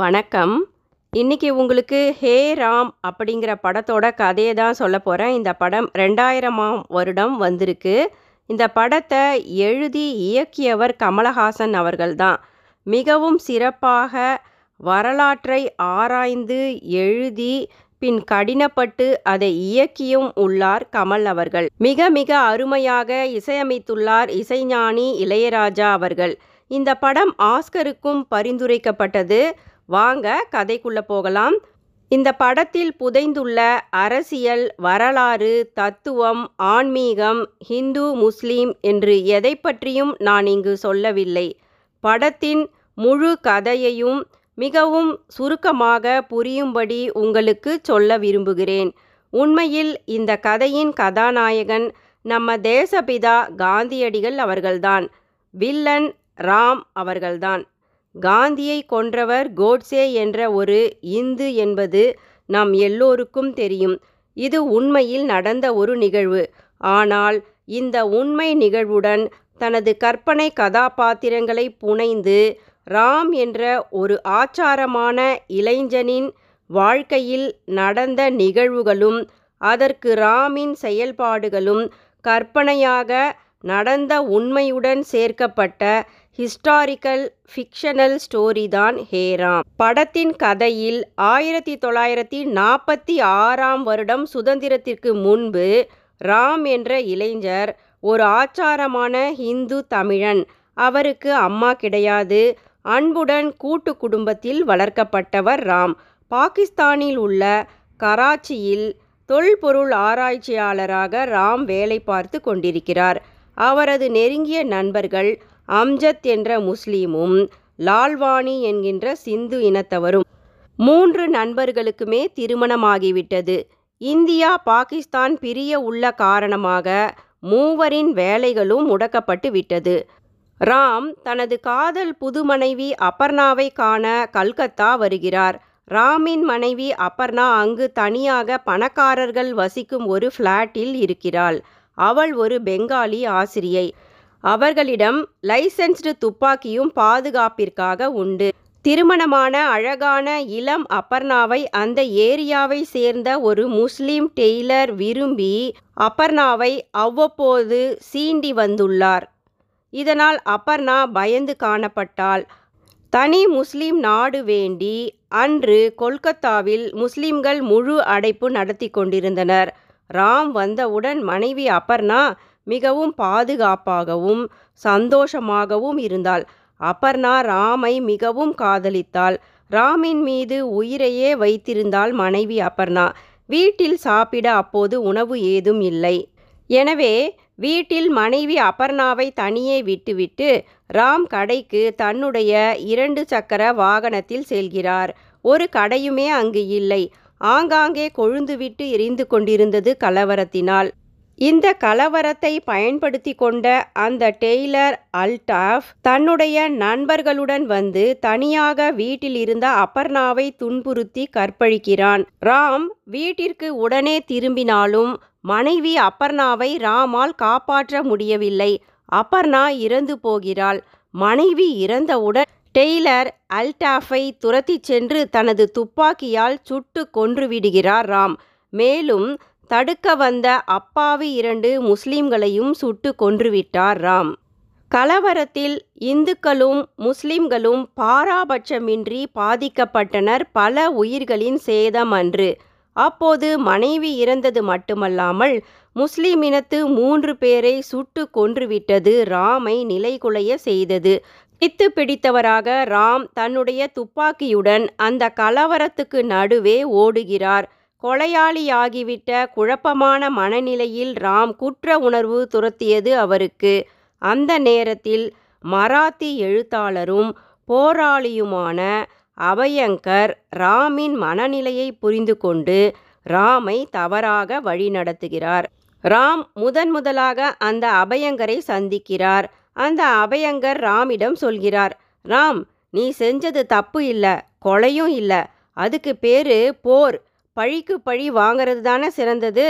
வணக்கம். இன்றைக்கி உங்களுக்கு ஹே ராம் அப்படிங்கிற படத்தோட கதையை தான் சொல்ல போகிறேன் இந்த படம் ரெண்டாயிரமாம் வருடம் வந்திருக்கு. இந்த படத்தை எழுதி இயக்கியவர் கமலஹாசன் அவர்கள்தான் மிகவும் சிறப்பாக வரலாற்றை ஆராய்ந்து எழுதி பின் கடினப்பட்டு அதை இயக்கியும் உள்ளார் கமல் அவர்கள். மிக மிக அருமையாக இசையமைத்துள்ளார் இசைஞானி இளையராஜா அவர்கள். இந்த படம் ஆஸ்கருக்கும் பரிந்துரைக்கப்பட்டது. வாங்க கதைக்குள்ள போகலாம். இந்த படத்தில் புதைந்துள்ள அரசியல் வரலாறு தத்துவம் ஆன்மீகம் ஹிந்து முஸ்லீம் என்று எதை பற்றியும் நான் இங்கு சொல்லவில்லை. படத்தின் முழு கதையையும் மிகவும் சுருக்கமாக புரியும்படி உங்களுக்கு சொல்ல விரும்புகிறேன். உண்மையில் இந்த கதையின் கதாநாயகன் நம்ம தேசபிதா காந்தியடிகள் அவர்கள்தான். வில்லன் ராம் அவர்கள்தான். காந்தியை கொன்றவர் கோட்சே என்ற ஒரு இந்து என்பது நம் எல்லோருக்கும் தெரியும். இது உண்மையில் நடந்த ஒரு நிகழ்வு. ஆனால் இந்த உண்மை நிகழ்வுடன் தனது கற்பனை கதாபாத்திரங்களை புனைந்து ராம் என்ற ஒரு ஆச்சாரமான இளைஞனின் வாழ்க்கையில் நடந்த நிகழ்வுகளும் அதற்கு ராமின் செயல்பாடுகளும் கற்பனையாக நடந்த உண்மையுடன் சேர்க்கப்பட்ட ஹிஸ்டாரிக்கல் ஃபிக்ஷனல் ஸ்டோரி தான் ஹேராம். படத்தின் கதையில் ஆயிரத்தி தொள்ளாயிரத்தி நாற்பத்தி ஆறாம் வருடம் சுதந்திரத்திற்கு முன்பு ராம் என்ற இளைஞர் ஒரு ஆச்சாரமான ஹிந்து தமிழன். அவருக்கு அம்மா கிடையாது. அன்புடன் கூட்டு குடும்பத்தில் வளர்க்கப்பட்டவர் ராம். பாகிஸ்தானில் உள்ள கராச்சியில் தொல்பொருள் ஆராய்ச்சியாளராக ராம் வேலை பார்த்து கொண்டிருக்கிறார். அவரது நெருங்கிய நண்பர்கள் அம்ஜத் என்ற முஸ்லீமும் லால்வாணி என்கின்ற சிந்து இனத்தவரும். மூன்று நண்பர்களுக்குமே திருமணமாகிவிட்டது. இந்தியா பாகிஸ்தான் பிரிய உள்ள காரணமாக மூவரின் வேலைகளும் முடக்கப்பட்டு விட்டது. ராம் தனது காதல் புது மனைவி அபர்ணாவை காண கல்கத்தா வருகிறார். ராமின் மனைவி அபர்ணா அங்கு தனியாக பணக்காரர்கள் வசிக்கும் ஒரு ஃப்ளாட்டில் இருக்கிறாள். அவள் ஒரு பெங்காலி ஆசிரியை. அவர்களிடம் லைசென்ஸ்டு துப்பாக்கியும் பாதுகாப்பிற்காக உண்டு. திருமணமான அழகான இளம் அபர்ணாவை அந்த ஏரியாவை சேர்ந்த ஒரு முஸ்லீம் டெய்லர் விரும்பி அபர்ணாவை அவ்வப்போது சீண்டி வந்துள்ளார். இதனால் அபர்ணா பயந்து காணப்பட்டால் தனி முஸ்லீம் நாடு வேண்டி அன்று கொல்கத்தாவில் முஸ்லிம்கள் முழு அடைப்பு நடத்தி கொண்டிருந்தனர். ராம் வந்தவுடன் மனைவி அபர்ணா மிகவும் பாதுகாப்பாகவும் சந்தோஷமாகவும் இருந்தாள். அபர்ணா ராமை மிகவும் காதலித்தாள். ராமின் மீது உயிரையே வைத்திருந்தாள் மனைவி அபர்ணா. வீட்டில் சாப்பிட அப்போது உணவு ஏதும் இல்லை. எனவே வீட்டில் மனைவி அபர்ணாவை தனியே விட்டுவிட்டு ராம் கடைக்கு தன்னுடைய இரண்டு சக்கர வாகனத்தில் செல்கிறார். ஒரு கடையுமே அங்கு இல்லை. ஆங்காங்கே கொழுந்துவிட்டு எரிந்து கொண்டிருந்தது கலவரத்தினால். இந்த கலவரத்தை பயன்படுத்தி கொண்ட அந்த டெய்லர் அல்டாஃப் தன்னுடைய நண்பர்களுடன் வந்து தனியாக வீட்டில் இருந்த அபர்ணாவை துன்புறுத்தி கற்பழிக்கிறான். ராம் வீட்டிற்கு உடனே திரும்பினாலும் மனைவி அபர்ணாவை ராமால் காப்பாற்ற முடியவில்லை. அபர்ணா இறந்து போகிறாள். மனைவி இறந்தவுடன் டெய்லர் அல்டாஃபை துரத்தி சென்று தனது துப்பாக்கியால் சுட்டு கொன்றுவிடுகிறார் ராம். மேலும் தடுக்க வந்த அப்பாவி இரண்டு முஸ்லிம்களையும் சுட்டு கொன்றுவிட்டார் ராம். கலவரத்தில் இந்துக்களும் முஸ்லிம்களும் பாராபட்சமின்றி பாதிக்கப்பட்டனர் பல உயிர்களின் சேதம் அன்று அப்போது மனைவி இறந்தது மட்டுமல்லாமல் முஸ்லிம் இனத்து மூன்று பேரை சுட்டு கொன்றுவிட்டது ராமை நிலைகுலைய செய்தது. இத்து பிடித்தவராக ராம் தன்னுடைய துப்பாக்கியுடன் அந்த கலவரத்துக்கு நடுவே ஓடுகிறார். கொலையாளியாகிவிட்ட குழப்பமான மனநிலையில் ராம் குற்ற உணர்வு துரத்தியது அவருக்கு. அந்த நேரத்தில் மராத்தி எழுத்தாளரும் போராளியுமான அபயங்கர் ராமின் மனநிலையை புரிந்து கொண்டு ராமை தவறாக வழிநடத்துகிறார் ராம் முதன் முதலாக அந்த அபயங்கரை சந்திக்கிறார். அந்த அபயங்கர் ராமிடம் சொல்கிறார் ராம் நீ செஞ்சது தப்பு இல்லை கொலையும் இல்லை. அதுக்கு பேரு போர். பழிக்கு பழி வாங்கிறது தானே சிறந்தது?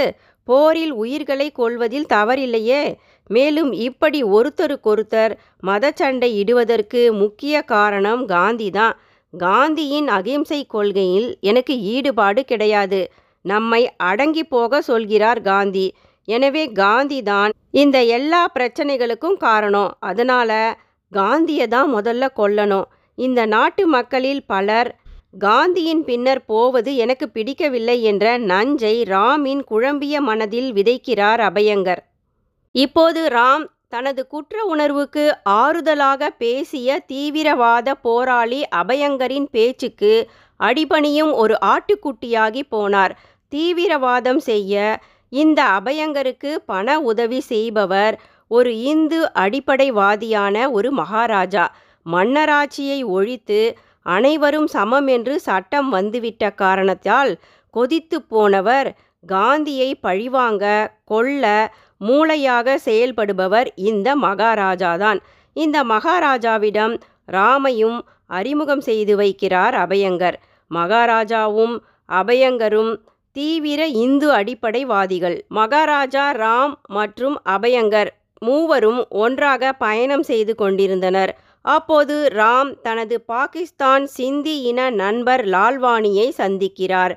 போரில் உயிர்களை கொள்வதில் தவறில்லையே. மேலும் இப்படி ஒருத்தருக்கொருத்தர் மதச்சண்டை இடுவதற்கு முக்கிய காரணம் காந்தி தான் காந்தியின் அகிம்சை கொள்கையில் எனக்கு ஈடுபாடு கிடையாது. நம்மை அடங்கி போக சொல்கிறார் காந்தி. எனவே காந்தி தான் இந்த எல்லா பிரச்சனைகளுக்கும் காரணம். அதனால காந்தியை தான் முதல்ல கொல்லணும். இந்த நாட்டு மக்களில் பலர் காந்தியின் பின்னர் போவது எனக்கு பிடிக்கவில்லை என்ற நஞ்சை ராமின் குழம்பிய மனதில் விதைக்கிறார் அபயங்கர். இப்போது ராம் தனது குற்ற உணர்வுக்கு ஆறுதலாக பேசிய தீவிரவாத போராளி அபயங்கரின் பேச்சுக்கு அடிபணியும் ஒரு ஆட்டுக்குட்டியாகி போனார். தீவிரவாதம் செய்ய இந்த அபயங்கருக்கு பண உதவி செய்பவர் ஒரு இந்து அடிப்படைவாதியான ஒரு மகாராஜா. மன்னராட்சியை ஒழித்து அனைவரும் சமம் என்று சட்டம் வந்துவிட்ட காரணத்தால் கொதித்து போனவர் காந்தியை பழிவாங்க கொல்ல மூளையாக செயல்படுபவர் இந்த மகாராஜாதான். இந்த மகாராஜாவிடம் ராமையும் அறிமுகம் செய்து வைக்கிறார் அபயங்கர். மகாராஜாவும் அபயங்கரும் தீவிர இந்து அடிப்படைவாதிகள். மகாராஜா ராம் மற்றும் அபயங்கர் மூவரும் ஒன்றாக பயணம் செய்து கொண்டிருந்தனர். அப்போது ராம் தனது பாகிஸ்தான் சிந்தி இன நண்பர் லால்வானியை சந்திக்கிறார்.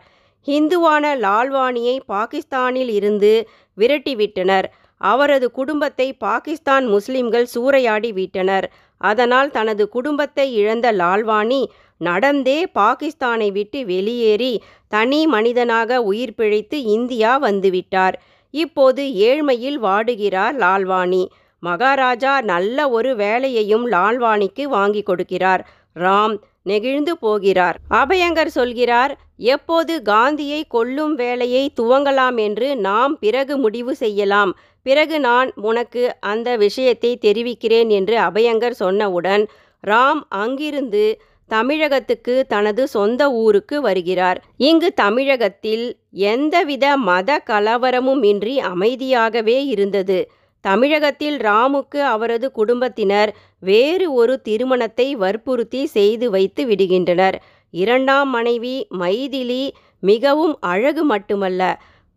ஹிந்துவான லால்வானியை பாகிஸ்தானில் இருந்து விரட்டிவிட்டனர். அவரது குடும்பத்தை பாகிஸ்தான் முஸ்லிம்கள் சூறையாடி விட்டனர். அதனால் தனது குடும்பத்தை இழந்த லால்வானி நடந்தே பாகிஸ்தானை விட்டு வெளியேறி தனி மனிதனாக உயிர் பிழைத்து இந்தியா வந்துவிட்டார். இப்போது ஏழ்மையில் வாடுகிறார் லால்வானி. மகாராஜா நல்ல ஒரு வேலையையும் லால்வாணிக்கு வாங்கி கொடுக்கிறார். ராம் நெகிழ்ந்து போகிறார். அபயங்கர் சொல்கிறார் எப்போது காந்தியை கொல்லும் வேலையை துவங்கலாம் என்று நாம் பிறகு முடிவு செய்யலாம். பிறகு நான் உனக்கு அந்த விஷயத்தை தெரிவிக்கிறேன் என்று அபயங்கர் சொன்னவுடன் ராம் அங்கிருந்து தமிழகத்துக்கு தனது சொந்த ஊருக்கு வருகிறார். இங்கு தமிழகத்தில் எந்தவித மத கலவரமும் இன்றி அமைதியாகவே இருந்தது. தமிழகத்தில் ராமுக்கு அவரது குடும்பத்தினர் வேறு ஒரு திருமணத்தை வற்புறுத்தி செய்து வைத்து விடுகின்றனர். இரண்டாம் மனைவி மைதிலி மிகவும் அழகு மட்டுமல்ல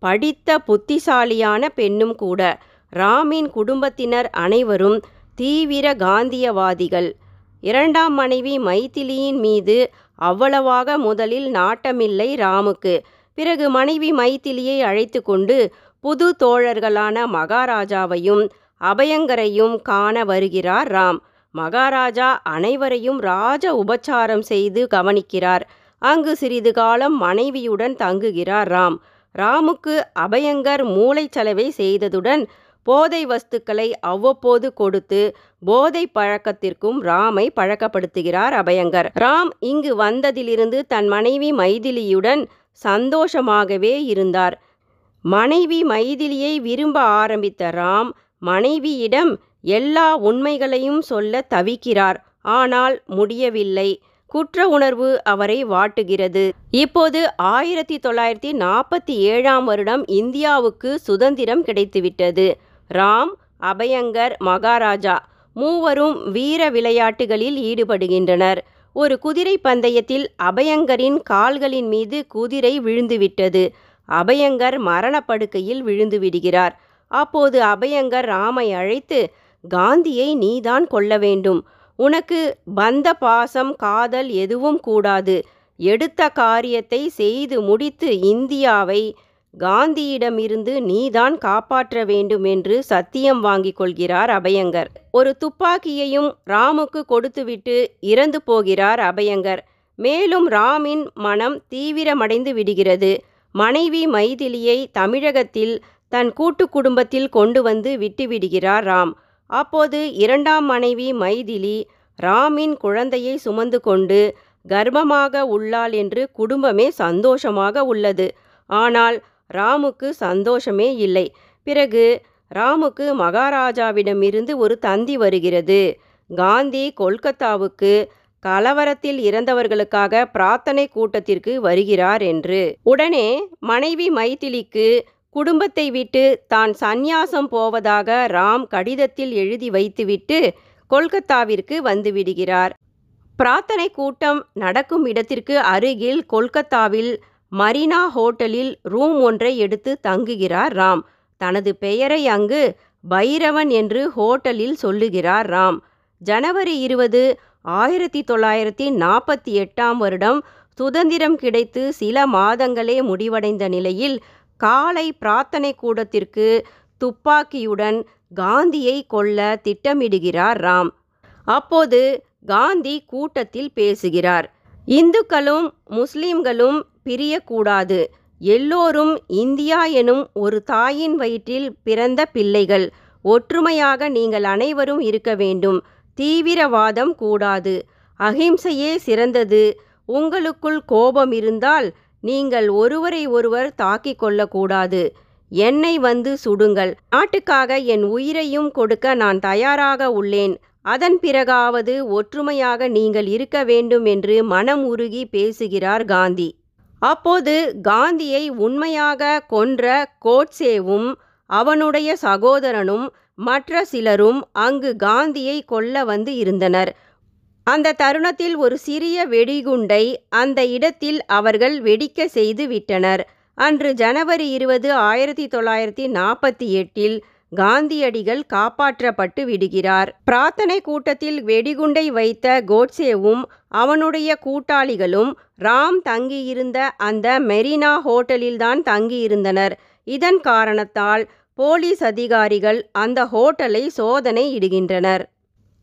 படித்த புத்திசாலியான பெண்ணும் கூட. ராமின் குடும்பத்தினர் அனைவரும் தீவிர காந்தியவாதிகள். இரண்டாம் மனைவி மைதிலியின் மீது அவ்வளவாக முதலில் நாட்டமில்லை ராமுக்கு. பிறகு மனைவி மைதிலியை அழைத்து கொண்டு புது தோழர்களான மகாராஜாவையும் அபயங்கரையும் காண வருகிறார் ராம். மகாராஜா அனைவரையும் ராஜ உபச்சாரம் செய்து கவனிக்கிறார். அங்கு சிறிது காலம் மனைவியுடன் தங்குகிறார் ராம். ராமுக்கு அபயங்கர் மூளைச்சலவை செய்ததுடன் போதை வஸ்துக்களை அவ்வப்போது கொடுத்து போதை பழக்கத்திற்கும் ராமை பழக்கப்படுத்துகிறார் அபயங்கர். ராம் இங்கு வந்ததிலிருந்து தன் மனைவி மைதிலியுடன் சந்தோஷமாகவே இருந்தார். மனைவி மைதிலியை விரும்ப ஆரம்பித்த ராம் மனைவியிடம் எல்லா உண்மைகளையும் சொல்ல தவிக்கிறார். ஆனால் முடியவில்லை. குற்ற உணர்வு அவரை வாட்டுகிறது. இப்போது ஆயிரத்தி தொள்ளாயிரத்தி நாற்பத்தி ஏழாம் வருடம் இந்தியாவுக்கு சுதந்திரம் கிடைத்துவிட்டது. ராம் அபயங்கர் மகாராஜா மூவரும் வீர விளையாட்டுகளில் ஈடுபடுகின்றனர். ஒரு குதிரை பந்தயத்தில் அபயங்கரின் கால்களின் மீது குதிரை விழுந்துவிட்டது. அபயங்கர் மரணப்படுக்கையில் விழுந்து விடுகிறார். அப்போது அபயங்கர் ராமை அழைத்து காந்தியை நீதான் கொல்ல வேண்டும். உனக்கு பந்த பாசம் காதல் எதுவும் கூடாது. எடுத்த காரியத்தை செய்து முடித்து இந்தியாவை காந்தியிடமிருந்து நீதான் காப்பாற்ற வேண்டும் என்று சத்தியம் வாங்கிக் கொள்கிறார் அபயங்கர். ஒரு துப்பாக்கியையும் ராமுக்கு கொடுத்துவிட்டு இறந்து போகிறார் அபயங்கர். மேலும் ராமின் மனம் தீவிரமடைந்து விடுகிறது. மனைவி மைதிலியை தமிழகத்தில் தன் கூட்டு குடும்பத்தில் கொண்டு வந்து விட்டுவிடுகிறார் ராம். அப்போது இரண்டாம் மனைவி மைதிலி ராமின் குழந்தையை சுமந்து கொண்டு கர்ப்பமாக உள்ளாள் என்று குடும்பமே சந்தோஷமாக உள்ளது. ஆனால் ராமுக்கு சந்தோஷமே இல்லை. பிறகு ராமுக்கு மகாராஜாவிடமிருந்து ஒரு தந்தி வருகிறது. காந்தி கொல்கத்தாவுக்கு கலவரத்தில் இறந்தவர்களுக்காக பிரார்த்தனை கூட்டத்திற்கு வருகிறார் என்று. உடனே மனைவி மைத்திலிக்கு குடும்பத்தை விட்டு தான் சந்நியாசம் போவதாக ராம் கடிதத்தில் எழுதி வைத்துவிட்டு கொல்கத்தாவிற்கு வந்துவிடுகிறார். பிரார்த்தனை கூட்டம் நடக்கும் இடத்திற்கு அருகில் கொல்கத்தாவில் மரீனா ஹோட்டலில் ரூம் ஒன்றை எடுத்து தங்குகிறார் ராம். தனது பெயரை அங்கு பைரவன் என்று ஹோட்டலில் சொல்லுகிறார் ராம். ஜனவரி இருபது ஆயிரத்தி தொள்ளாயிரத்தி நாற்பத்தி எட்டாம் வருடம் சுதந்திரம் கிடைத்து சில மாதங்களே முடிவடைந்த நிலையில் காலை பிரார்த்தனை கூடத்திற்கு துப்பாக்கியுடன் காந்தியை கொல்ல திட்டமிடுகிறார் ராம். அப்போது காந்தி கூட்டத்தில் பேசுகிறார் இந்துக்களும் முஸ்லிம்களும் பிரியக்கூடாது. எல்லோரும் இந்தியா எனும் ஒரு தாயின் வயிற்றில் பிறந்த பிள்ளைகள். ஒற்றுமையாக நீங்கள் அனைவரும் இருக்க வேண்டும். தீவிரவாதம் கூடாது. அகிம்சையே சிறந்தது. உங்களுக்குள் கோபம் இருந்தால் நீங்கள் ஒருவரை ஒருவர் தாக்கிக் கொள்ளக்கூடாது என்னை வந்து சுடுங்கள். நாட்டுக்காக என் உயிரையும் கொடுக்க நான் தயாராக உள்ளேன். அதன் பிறகாவது ஒற்றுமையாக நீங்கள் இருக்க வேண்டும் என்று மனம் உருகி பேசுகிறார் காந்தி. அப்போது காந்தியை உண்மையாக கொன்ற கோட்சேவும் அவனுடைய சகோதரனும் மற்ற சிலரும் அங்கு காந்தியை கொல்ல வந்து இருந்தனர். அந்த தருணத்தில் ஒரு சிறிய வெடிகுண்டை அந்த இடத்தில் அவர்கள் வெடிக்க செய்து விட்டனர். அன்று ஜனவரி இருபது ஆயிரத்தி தொள்ளாயிரத்தி நாற்பத்தி எட்டில் காந்தியடிகள் காப்பாற்றப்பட்டு விடுகிறார். பிரார்த்தனை கூட்டத்தில் வெடிகுண்டை வைத்த கோட்சேவும் அவனுடைய கூட்டாளிகளும் ராம் தங்கியிருந்த அந்த மெரினா ஹோட்டலில்தான் தங்கியிருந்தனர். இதன் காரணத்தால் போலீஸ் அதிகாரிகள் அந்த ஹோட்டலை சோதனை இடுகின்றனர்.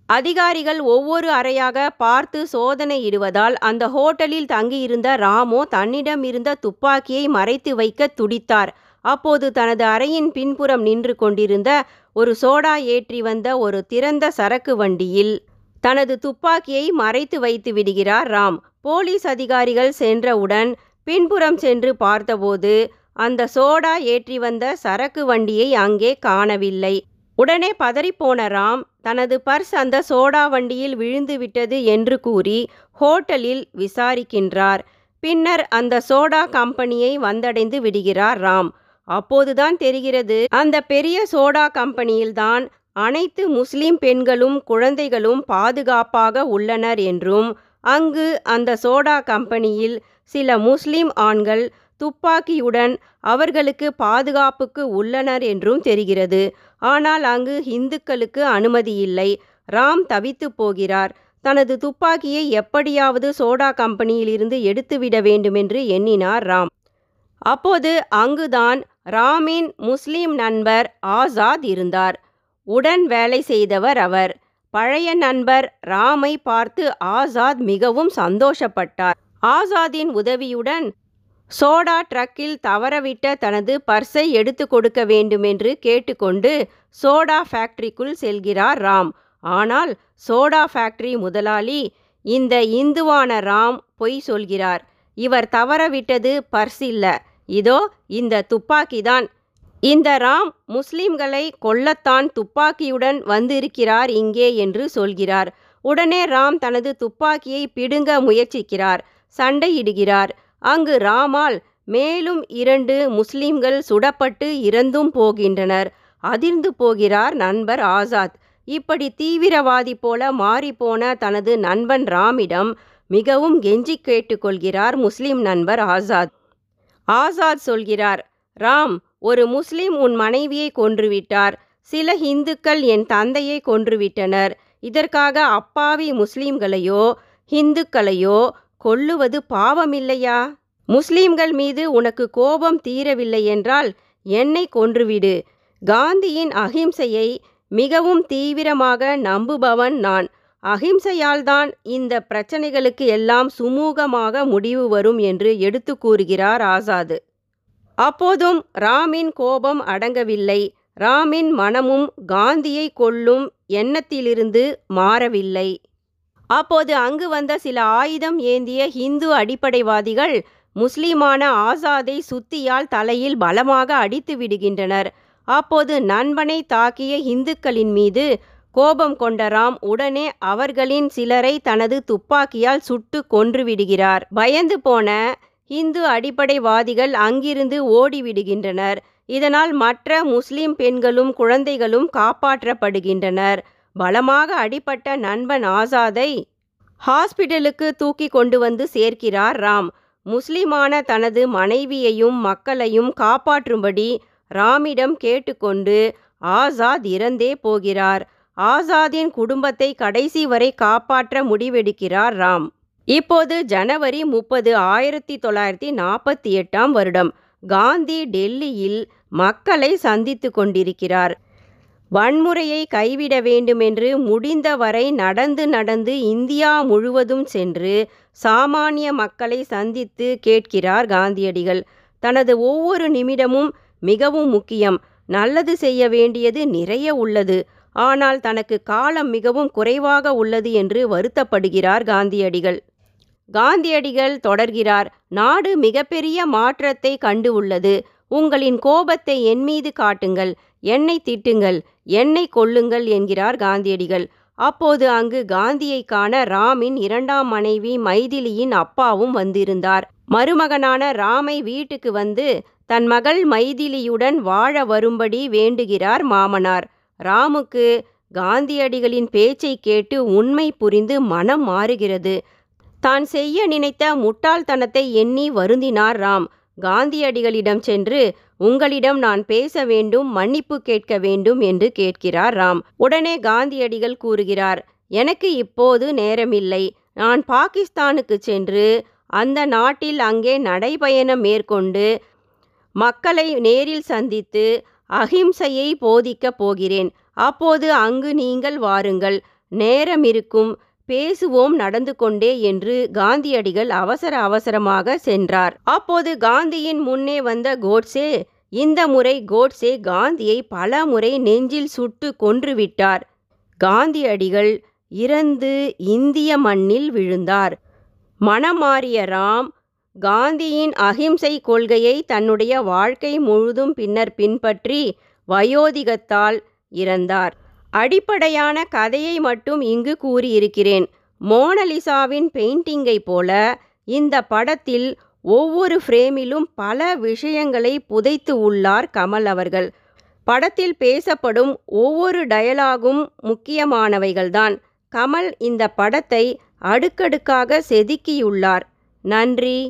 அதிகாரிகள் ஒவ்வொரு அறையாக பார்த்து சோதனை இடுவதால் அந்த ஹோட்டலில் தங்கியிருந்த ராமோ தன்னிடம் இருந்த துப்பாக்கியை மறைத்து வைக்க துடித்தார். அப்போது தனது அறையின் பின்புறம் நின்று கொண்டிருந்த ஒரு சோடா ஏற்றி வந்த ஒரு திறந்த சரக்கு வண்டியில் தனது துப்பாக்கியை மறைத்து வைத்து விடுகிறார் ராம். போலீஸ் அதிகாரிகள் சென்றவுடன் பின்புறம் சென்று பார்த்தபோது அந்த சோடா ஏற்றி வந்த சரக்கு வண்டியை அங்கே காணவில்லை. உடனே பதறிப்போன ராம் தனது பர்ஸ் அந்த சோடா வண்டியில் விழுந்து விட்டது என்று கூறி ஹோட்டலில் விசாரிக்கின்றார். பின்னர் அந்த சோடா கம்பெனியை வந்தடைந்து விடுகிறார் ராம். அப்போதுதான் தெரிகிறது அந்த பெரிய சோடா கம்பெனியில்தான் அனைத்து முஸ்லிம் பெண்களும் குழந்தைகளும் பாதுகாப்பாக உள்ளனர் என்றும் அங்கு அந்த சோடா கம்பெனியில் சில முஸ்லிம் ஆண்கள் துப்பாக்கியுடன் அவர்களுக்கு பாதுகாப்புக்கு உள்ளனர் என்றும் தெரிகிறது. ஆனால் அங்கு இந்துக்களுக்கு அனுமதி இல்லை. ராம் தவித்து போகிறார். தனது துப்பாக்கியை எப்படியாவது சோடா கம்பெனியிலிருந்து எடுத்துவிட வேண்டுமென்று எண்ணினார் ராம். அப்போது அங்குதான் ராமின் முஸ்லிம் நண்பர் ஆசாத் இருந்தார். உடன் வேலை செய்தவர் அவர். பழைய நண்பர் ராமை பார்த்து ஆசாத் மிகவும் சந்தோஷப்பட்டார். ஆசாதின் உதவியுடன் சோடா ட்ரக்கில் தவறவிட்ட தனது பர்ஸை எடுத்து கொடுக்க வேண்டுமென்று கேட்டுக்கொண்டு சோடா ஃபேக்டரிக்குள் செல்கிறார் ராம். ஆனால் சோடா ஃபேக்டரி முதலாளி இந்த இந்துவான ராம் பொய் சொல்கிறார். இவர் தவறவிட்டது பர்ஸ் இல்ல. இதோ இந்த துப்பாக்கிதான். இந்த ராம் முஸ்லிம்களை கொல்லத்தான் துப்பாக்கியுடன் வந்திருக்கிறார் இங்கே என்று சொல்கிறார். உடனே ராம் தனது துப்பாக்கியை பிடுங்க முயற்சிக்கிறார். சண்டையிடுகிறார். அங்கு ராமால் மேலும் இரண்டு முஸ்லிம்கள் சுடப்பட்டு இறந்தும் போகின்றனர். அதிர்ந்து போகிறார் நண்பர் ஆசாத். இப்படி தீவிரவாதி போல மாறிப்போன தனது நண்பன் ராமிடம் மிகவும் கெஞ்சி கேட்டுக்கொள்கிறார் முஸ்லிம் நண்பர் ஆசாத். ஆசாத் சொல்கிறார் ராம் ஒரு முஸ்லிம் உன் மனைவியை கொன்றுவிட்டார். சில இந்துக்கள் என் தந்தையை கொன்றுவிட்டனர். இதற்காக அப்பாவி முஸ்லிம்களையோ ஹிந்துக்களையோ கொல்லுவது பாவமில்லையா? முஸ்லிம்கள் மீது உனக்கு கோபம் தீரவில்லை என்றால் என்னை கொன்றுவிடு. காந்தியின் அகிம்சையை மிகவும் தீவிரமாக நம்புபவன் நான். அகிம்சையால்தான் இந்த பிரச்சனைகளுக்கு எல்லாம் சுமூகமாக முடிவு வரும் என்று எடுத்து கூறுகிறார் ஆசாது. அப்போதும் ராமின் கோபம் அடங்கவில்லை. ராமின் மனமும் காந்தியை கொள்ளும் எண்ணத்திலிருந்து மாறவில்லை. அப்போது அங்கு வந்த சில ஆயுதம் ஏந்திய ஹிந்து அடிப்படைவாதிகள் முஸ்லிமான ஆசாதை சுத்தியால் தலையில் பலமாக அடித்து விடுகின்றனர். அப்போது நண்பனை தாக்கிய இந்துக்களின் மீது கோபம் கொண்ட ராம் உடனே அவர்களின் சிலரை தனது துப்பாக்கியால் சுட்டு கொன்றுவிடுகிறார் பயந்து போன இந்து அடிப்படைவாதிகள் அங்கிருந்து ஓடிவிடுகின்றனர் இதனால் மற்ற முஸ்லிம் பெண்களும் குழந்தைகளும் காப்பாற்றப்படுகின்றனர். பலமாக அடிபட்ட நண்பன் ஆசாதை ஹாஸ்பிடலுக்கு தூக்கி கொண்டு வந்து சேர்க்கிறார் ராம். முஸ்லிமான தனது மனைவியையும் மக்களையும் காப்பாற்றும்படி ராமிடம் கேட்டுக்கொண்டு ஆசாத் இறந்தே போகிறார். ஆசாதின் குடும்பத்தை கடைசி வரை காப்பாற்ற முடிவெடுக்கிறார் ராம். இப்போது ஜனவரி முப்பது ஆயிரத்தி தொள்ளாயிரத்தி நாற்பத்தி எட்டாம் வருடம். காந்தி டெல்லியில் மக்களை சந்தித்து கொண்டிருக்கிறார். வன்முறையை கைவிட வேண்டுமென்று முடிந்தவரை நடந்து நடந்து இந்தியா முழுவதும் சென்று சாமானிய மக்களை சந்தித்து கேட்கிறார் காந்தியடிகள். தனது ஒவ்வொரு நிமிடமும் மிகவும் முக்கியம். நல்லது செய்ய வேண்டியது நிறைய உள்ளது. ஆனால் தனக்கு காலம் மிகவும் குறைவாக உள்ளது என்று வருத்தப்படுகிறார் காந்தியடிகள். காந்தியடிகள் தொடர்கிறார். நாடு மிகப்பெரிய மாற்றத்தை கண்டு உள்ளது. உங்களின் கோபத்தை என் மீது காட்டுங்கள் என்னை திட்டுங்கள் என்னை கொள்ளுங்கள் என்கிறார் காந்தியடிகள். அப்போது அங்கு காந்தியை காண ராமின் இரண்டாம் மனைவி மைதிலியின் அப்பாவும் வந்திருந்தார். மருமகனான ராமை வீட்டுக்கு வந்து தன் மகள் மைதிலியுடன் வாழ வரும்படி வேண்டுகிறார் மாமனார். ராமுக்கு காந்தியடிகளின் பேச்சை கேட்டு உண்மை புரிந்து மனம் மாறுகிறது. தான் செய்ய நினைத்த முட்டாள்தனத்தை எண்ணி வருந்தினார் ராம். காந்தியடிகளிடம் சென்று உங்களிடம் நான் பேச வேண்டும் மன்னிப்பு கேட்க வேண்டும் என்று கேட்கிறார் ராம். உடனே காந்தியடிகள் கூறுகிறார் எனக்கு இப்போது நேரமில்லை. நான் பாகிஸ்தானுக்கு சென்று அந்த நாட்டில் அங்கே நடைபயணம் மேற்கொண்டு மக்களை நேரில் சந்தித்து அகிம்சையை போதிக்கப் போகிறேன். அப்போது அங்கு நீங்கள் வாருங்கள். நேரம் இருக்கும் பேசுவோம் நடந்து கொண்டே என்று காந்தியடிகள் அவசர அவசரமாக சென்றார். அப்போது காந்தியின் முன்னே வந்த கோட்சே இந்த முறை கோட்ஸே காந்தியை பல முறை நெஞ்சில் சுட்டு கொன்றுவிட்டார் காந்தியடிகள் இறந்து இந்திய மண்ணில் விழுந்தார். மனமாறிய ராம் காந்தியின் அகிம்சை கொள்கையை தன்னுடைய வாழ்க்கை முழுதும் பின்னர் பின்பற்றி வயோதிகத்தால் இறந்தார். அடிப்படையான கதையை மட்டும் இங்கு கூறியிருக்கிறேன். மோனலிசாவின் பெயிண்டிங்கை போல இந்த படத்தில் ஒவ்வொரு ஃப்ரேமிலும் பல விஷயங்களை புதைத்து உள்ளார் கமல் அவர்கள். படத்தில் பேசப்படும் ஒவ்வொரு டயலாகும் முக்கியமானவைகள்தான். கமல் இந்த படத்தை அடுக்கடுக்காக செதுக்கியுள்ளார். நன்றி.